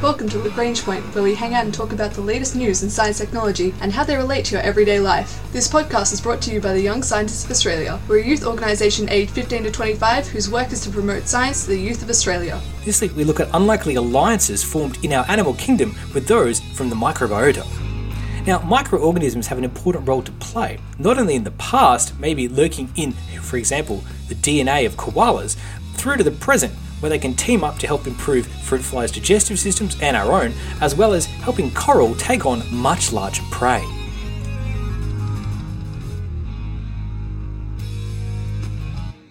Welcome to Lagrange Point, where we hang out and talk about the latest news in science technology and how they relate to your everyday life. This podcast is brought to you by the Young Scientists of Australia. We're a youth organisation aged 15 to 25 whose work is to promote science to the youth of Australia. This week we look at unlikely alliances formed in our animal kingdom with those from the microbiota. Now, microorganisms have an important role to play, not only in the past, maybe lurking in, for example, the DNA of koalas, through to the present, where they can team up to help improve fruit flies' digestive systems and our own, as well as helping coral take on much larger prey.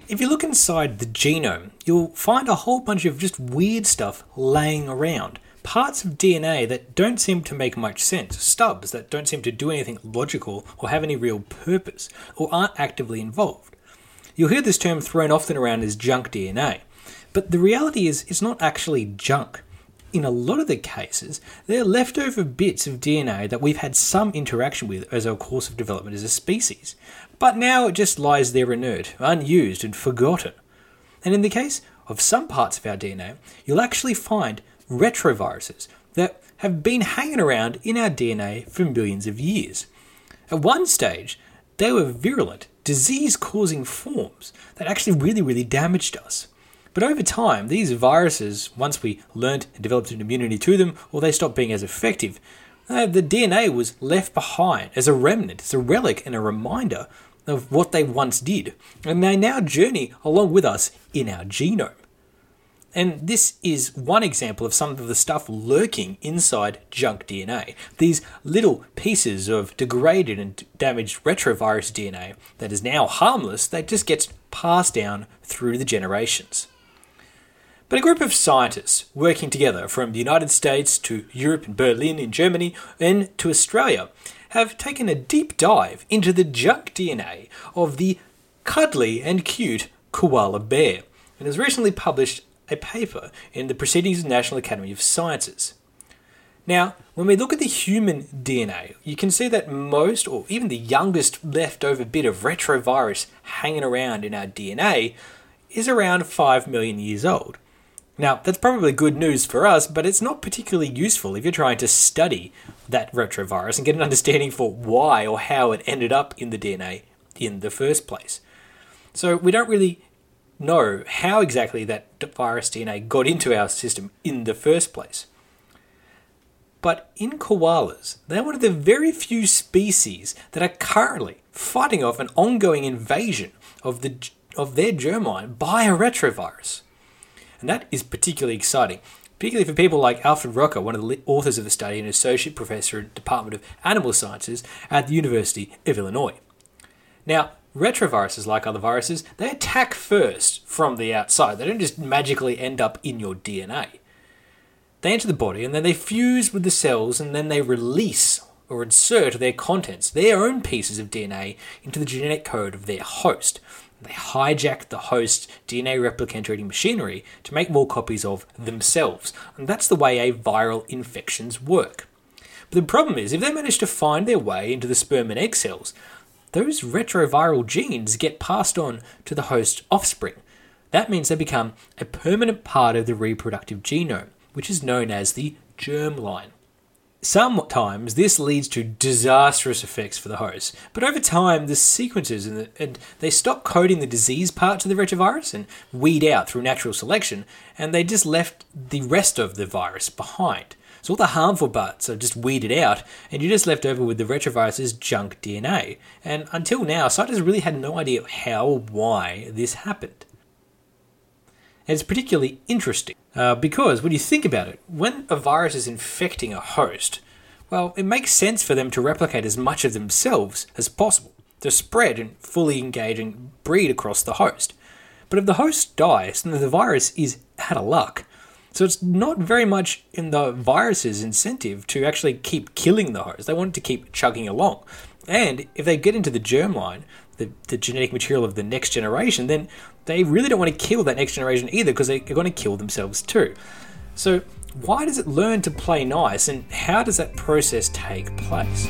If you look inside the genome, you'll find a whole bunch of just weird stuff laying around. Parts of DNA that don't seem to make much sense, stubs that don't seem to do anything logical or have any real purpose, or aren't actively involved. You'll hear this term thrown often around as junk DNA. But the reality is, it's not actually junk. In a lot of the cases, they're leftover bits of DNA that we've had some interaction with as our course of development as a species. But now it just lies there inert, unused, and forgotten. And in the case of some parts of our DNA, you'll actually find retroviruses that have been hanging around in our DNA for millions of years. At one stage, they were virulent, disease causing forms that actually really, really damaged us. But over time, these viruses, once we learnt and developed an immunity to them, or they stopped being as effective, uh, the DNA was left behind as a remnant, as a relic and a reminder of what they once did. And they now journey along with us in our genome. And this is one example of some of the stuff lurking inside junk DNA. These little pieces of degraded and damaged retrovirus DNA that is now harmless, that just gets passed down through the generations. But a group of scientists working together from the United States to Europe and Berlin in Germany and to Australia have taken a deep dive into the junk DNA of the cuddly and cute koala bear and has recently published a paper in the Proceedings of the National Academy of Sciences. Now, when we look at the human DNA, you can see that most, or even the youngest leftover bit of retrovirus hanging around in our DNA, is around 5 million years old. Now, that's probably good news for us, but it's not particularly useful if you're trying to study that retrovirus and get an understanding for why or how it ended up in the DNA in the first place. So, we don't really know how exactly that virus DNA got into our system in the first place. But in koalas, they're one of the very few species that are currently fighting off an ongoing invasion of, the, of their germline by a retrovirus. And that is particularly exciting, particularly for people like Alfred Roca, one of the authors of the study and associate professor in the Department of Animal Sciences at the University of Illinois. Now, retroviruses, like other viruses, they attack first from the outside. They don't just magically end up in your DNA. They enter the body and then they fuse with the cells and then they release or insert their contents, their own pieces of DNA, into the genetic code of their host. They hijack the host's DNA replicating machinery to make more copies of themselves. And that's the way a viral infections work. But the problem is, if they manage to find their way into the sperm and egg cells, those retroviral genes get passed on to the host offspring. That means they become a permanent part of the reproductive genome, which is known as the germline. Sometimes this leads to disastrous effects for the host, but over time the sequences and, the, and, they stop coding the disease parts of the retrovirus and weed out through natural selection, and they just left the rest of the virus behind. So all the harmful parts are just weeded out, and you're just left over with the retrovirus's junk DNA. And until now, scientists really had no idea how or why this happened. And it's particularly interesting uh, because when you think about it, when a virus is infecting a host, well, it makes sense for them to replicate as much of themselves as possible, to spread and fully engage and breed across the host. But if the host dies, then the virus is out of luck. So it's not very much in the virus's incentive to actually keep killing the host. They want it to keep chugging along. And if they get into the germline, the, the genetic material of the next generation, then they really don't want to kill that next generation either because they're going to kill themselves too. So, why does it learn to play nice and how does that process take place?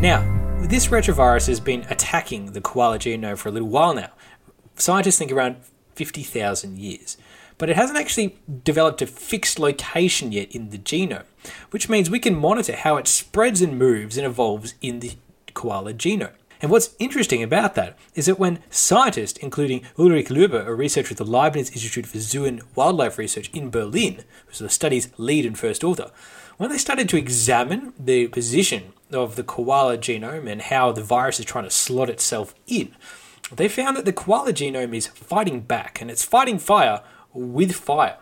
Now, this retrovirus has been attacking the koala genome for a little while now. Scientists think around 50,000 years. But it hasn't actually developed a fixed location yet in the genome, which means we can monitor how it spreads and moves and evolves in the koala genome. And what's interesting about that is that when scientists, including Ulrike Löber, a researcher at the Leibniz Institute for Zoo and Wildlife Research in Berlin, who's the study's lead and first author, when they started to examine the position of the koala genome and how the virus is trying to slot itself in, they found that the koala genome is fighting back and it's fighting fire with fire.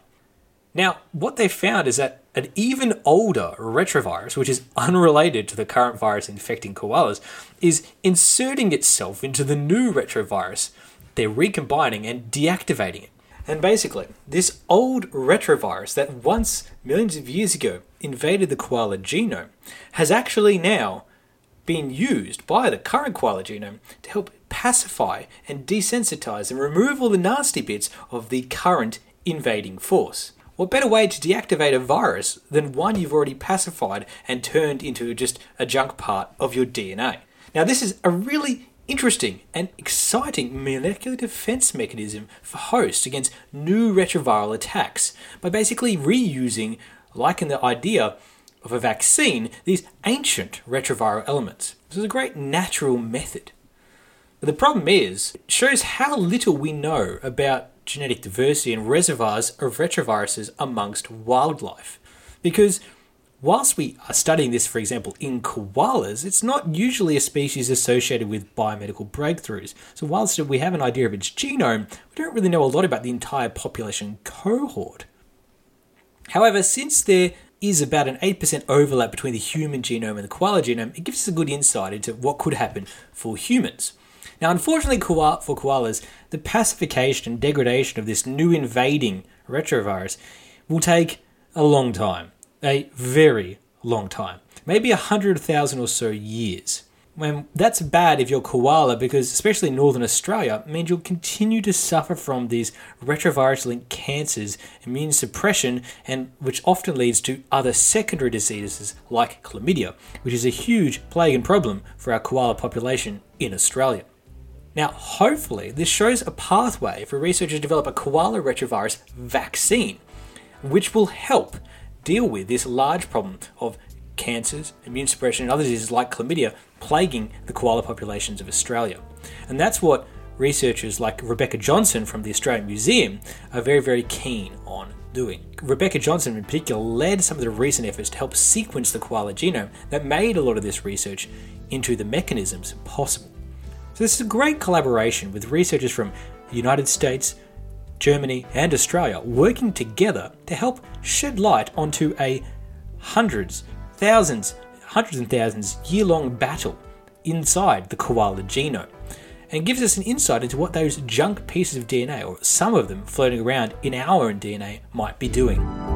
Now, what they found is that an even older retrovirus, which is unrelated to the current virus infecting koalas, is inserting itself into the new retrovirus. They're recombining and deactivating it. And basically, this old retrovirus that once, millions of years ago, invaded the koala genome has actually now been used by the current koala genome to help pacify and desensitize and remove all the nasty bits of the current invading force. What better way to deactivate a virus than one you've already pacified and turned into just a junk part of your DNA? Now, this is a really interesting and exciting molecular defense mechanism for hosts against new retroviral attacks by basically reusing, like in the idea of a vaccine, these ancient retroviral elements. This is a great natural method. The problem is, it shows how little we know about genetic diversity and reservoirs of retroviruses amongst wildlife. Because whilst we are studying this, for example, in koalas, it's not usually a species associated with biomedical breakthroughs. So, whilst we have an idea of its genome, we don't really know a lot about the entire population cohort. However, since there is about an 8% overlap between the human genome and the koala genome, it gives us a good insight into what could happen for humans. Now, unfortunately for koalas, the pacification and degradation of this new invading retrovirus will take a long time. A very long time. Maybe 100,000 or so years. When that's bad if you're koala because especially in northern Australia means you'll continue to suffer from these retrovirus linked cancers, immune suppression and which often leads to other secondary diseases like chlamydia, which is a huge plague and problem for our koala population in Australia. Now, hopefully, this shows a pathway for researchers to develop a koala retrovirus vaccine, which will help deal with this large problem of cancers, immune suppression, and other diseases like chlamydia plaguing the koala populations of Australia. And that's what researchers like Rebecca Johnson from the Australian Museum are very, very keen on doing. Rebecca Johnson, in particular, led some of the recent efforts to help sequence the koala genome that made a lot of this research into the mechanisms possible. So, this is a great collaboration with researchers from the United States, Germany, and Australia working together to help shed light onto a hundreds, thousands, hundreds and thousands year long battle inside the koala genome and gives us an insight into what those junk pieces of DNA, or some of them floating around in our own DNA, might be doing.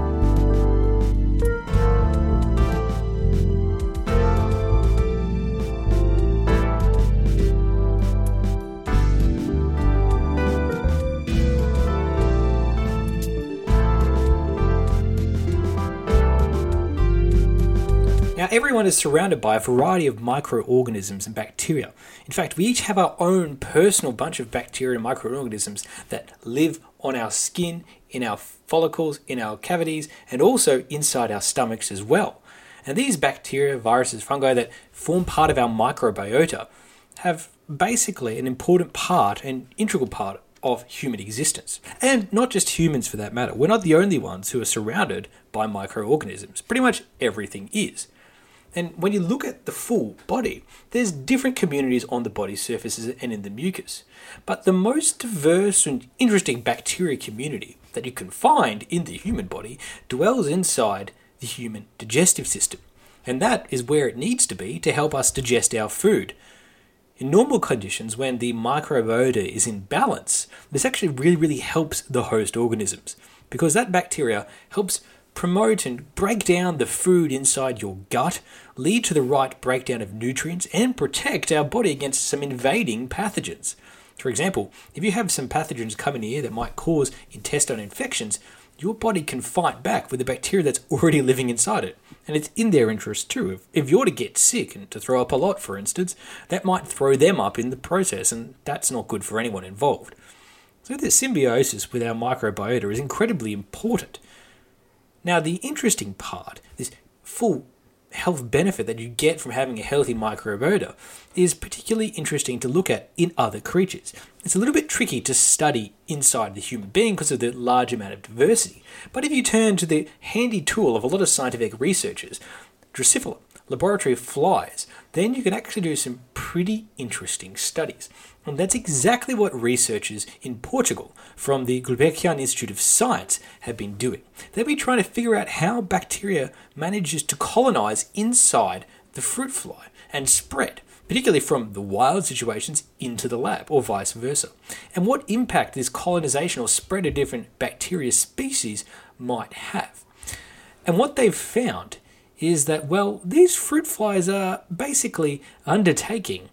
Everyone is surrounded by a variety of microorganisms and bacteria. In fact, we each have our own personal bunch of bacteria and microorganisms that live on our skin, in our follicles, in our cavities, and also inside our stomachs as well. And these bacteria, viruses, fungi that form part of our microbiota have basically an important part, an integral part of human existence. And not just humans for that matter. We're not the only ones who are surrounded by microorganisms. Pretty much everything is. And when you look at the full body, there's different communities on the body surfaces and in the mucus. But the most diverse and interesting bacteria community that you can find in the human body dwells inside the human digestive system. And that is where it needs to be to help us digest our food. In normal conditions, when the microbiota is in balance, this actually really, really helps the host organisms because that bacteria helps promote and break down the food inside your gut, lead to the right breakdown of nutrients, and protect our body against some invading pathogens. For example, if you have some pathogens coming here that might cause intestinal infections, your body can fight back with the bacteria that's already living inside it. And it's in their interest too. If, if you're to get sick and to throw up a lot, for instance, that might throw them up in the process, and that's not good for anyone involved. So, this symbiosis with our microbiota is incredibly important. Now, the interesting part, this full health benefit that you get from having a healthy microbiota is particularly interesting to look at in other creatures. It's a little bit tricky to study inside the human being because of the large amount of diversity. But if you turn to the handy tool of a lot of scientific researchers, Drosophila, laboratory flies, then you can actually do some pretty interesting studies. And that's exactly what researchers in Portugal from the Gulbenkian Institute of Science have been doing. They've been trying to figure out how bacteria manages to colonize inside the fruit fly and spread, particularly from the wild situations into the lab or vice versa, and what impact this colonization or spread of different bacteria species might have. And what they've found is that, well, these fruit flies are basically undertaking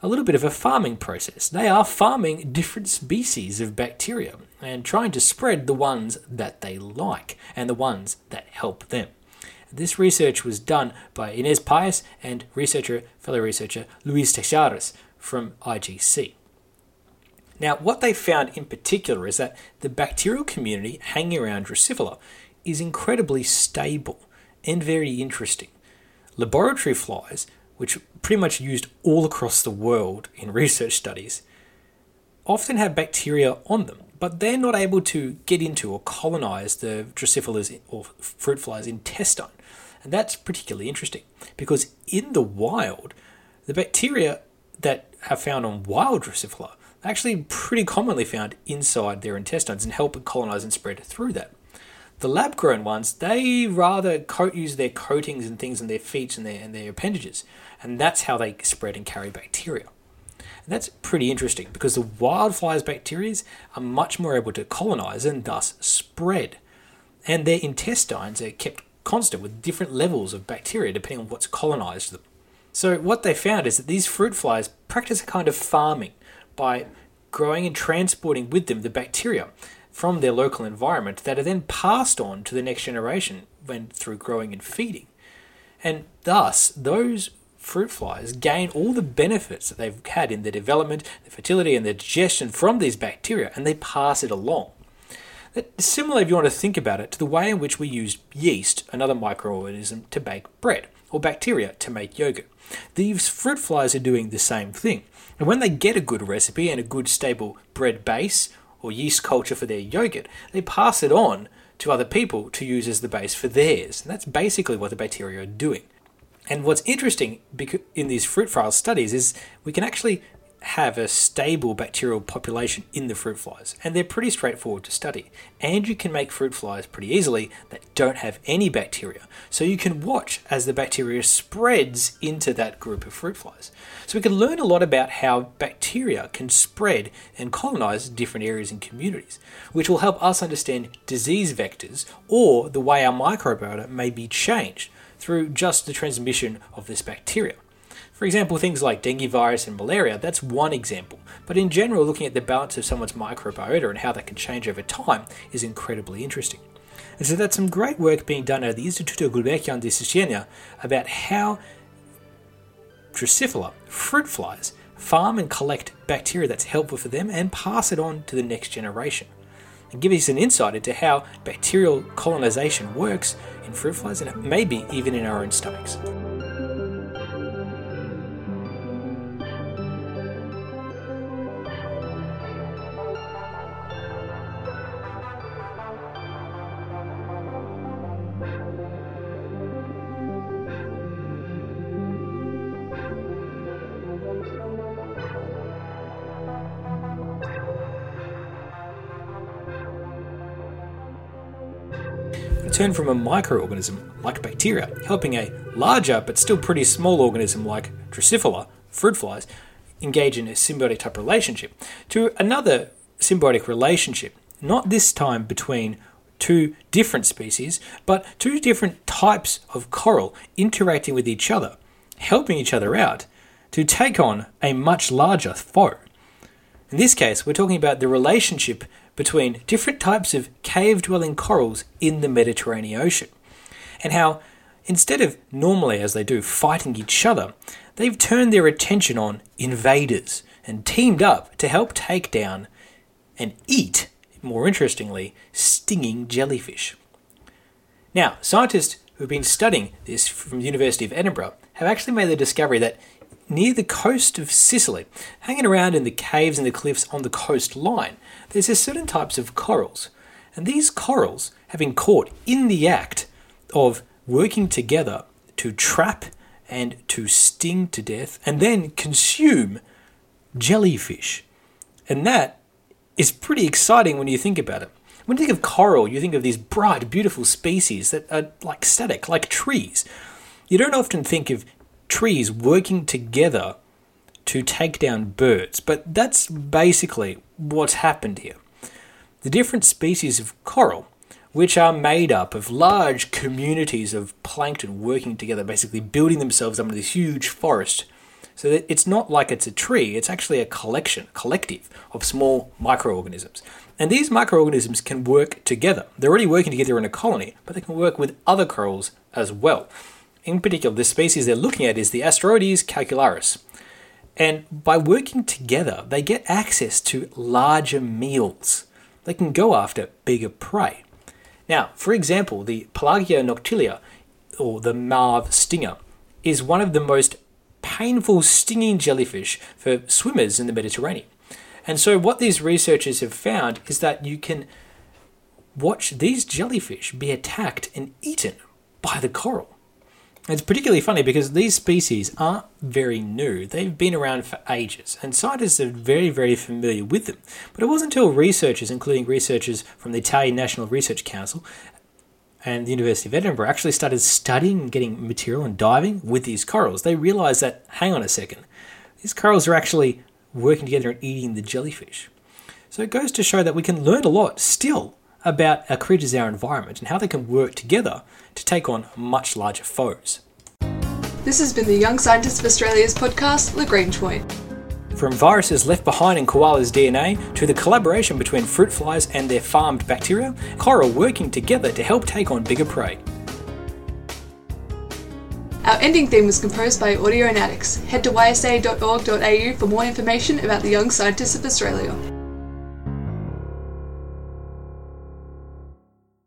a little bit of a farming process. They are farming different species of bacteria and trying to spread the ones that they like and the ones that help them. This research was done by Inês Pais and researcher, fellow researcher Luis Teixeiras from IGC. Now, what they found in particular is that the bacterial community hanging around Drosophila is incredibly stable and very interesting. Laboratory flies which are pretty much used all across the world in research studies, often have bacteria on them, but they're not able to get into or colonize the Drosophila's or fruit fly's intestine. And that's particularly interesting because in the wild, the bacteria that are found on wild Drosophila are actually pretty commonly found inside their intestines and help colonize and spread through that. The lab grown ones, they rather coat, use their coatings and things on their feet and their, and their appendages, and that's how they spread and carry bacteria. And that's pretty interesting because the wildflies' bacteria are much more able to colonize and thus spread. And their intestines are kept constant with different levels of bacteria depending on what's colonized them. So, what they found is that these fruit flies practice a kind of farming by growing and transporting with them the bacteria from their local environment that are then passed on to the next generation when through growing and feeding. And thus, those fruit flies gain all the benefits that they've had in their development, their fertility, and their digestion from these bacteria, and they pass it along. That's similar, if you want to think about it, to the way in which we use yeast, another microorganism, to bake bread, or bacteria to make yogurt. These fruit flies are doing the same thing. And when they get a good recipe and a good stable bread base or yeast culture for their yogurt, they pass it on to other people to use as the base for theirs. And that's basically what the bacteria are doing. And what's interesting in these fruit fly studies is we can actually have a stable bacterial population in the fruit flies, and they're pretty straightforward to study. And you can make fruit flies pretty easily that don't have any bacteria, so you can watch as the bacteria spreads into that group of fruit flies. So we can learn a lot about how bacteria can spread and colonize different areas and communities, which will help us understand disease vectors or the way our microbiota may be changed through just the transmission of this bacteria. For example, things like dengue virus and malaria, that's one example. But in general, looking at the balance of someone's microbiota and how that can change over time is incredibly interesting. And so that's some great work being done at the Instituto Gulbenkian de Ciencia about how Drosophila, fruit flies, farm and collect bacteria that's helpful for them and pass it on to the next generation. And give us an insight into how bacterial colonization works in fruit flies and maybe even in our own stomachs. Turn from a microorganism like bacteria, helping a larger but still pretty small organism like Drosophila, fruit flies, engage in a symbiotic type relationship, to another symbiotic relationship, not this time between two different species, but two different types of coral interacting with each other, helping each other out to take on a much larger foe. In this case, we're talking about the relationship between different types of cave dwelling corals in the Mediterranean Ocean, and how instead of normally, as they do, fighting each other, they've turned their attention on invaders and teamed up to help take down and eat, more interestingly, stinging jellyfish. Now, scientists who've been studying this from the University of Edinburgh have actually made the discovery that near the coast of Sicily, hanging around in the caves and the cliffs on the coastline, there's a certain types of corals. And these corals have been caught in the act of working together to trap and to sting to death and then consume jellyfish. And that is pretty exciting when you think about it. When you think of coral, you think of these bright, beautiful species that are like static, like trees. You don't often think of trees working together to take down birds, but that's basically what's happened here. The different species of coral, which are made up of large communities of plankton working together, basically building themselves up into this huge forest, so that it's not like it's a tree, it's actually a collection, collective of small microorganisms. And these microorganisms can work together. They're already working together in a colony, but they can work with other corals as well. In particular, the species they're looking at is the Astroides calycularis. And by working together, they get access to larger meals. They can go after bigger prey. Now, for example, the Pelagia noctiluca, or the mauve stinger, is one of the most painful stinging jellyfish for swimmers in the Mediterranean. And so, what these researchers have found is that you can watch these jellyfish be attacked and eaten by the coral. It's particularly funny because these species aren't very new. They've been around for ages, and scientists are very, very familiar with them. But it wasn't until researchers, including researchers from the Italian National Research Council and the University of Edinburgh, actually started studying and getting material and diving with these corals, they realised that, hang on a second, these corals are actually working together and eating the jellyfish. So it goes to show that we can learn a lot still about our creatures, our environment, and how they can work together to take on much larger foes. This has been the Young Scientists of Australia's podcast, Lagrange Point. From viruses left behind in koalas' DNA to the collaboration between fruit flies and their farmed bacteria, coral working together to help take on bigger prey. Our ending theme was composed by Audionautics. Head to ysa.org.au for more information about the Young Scientists of Australia.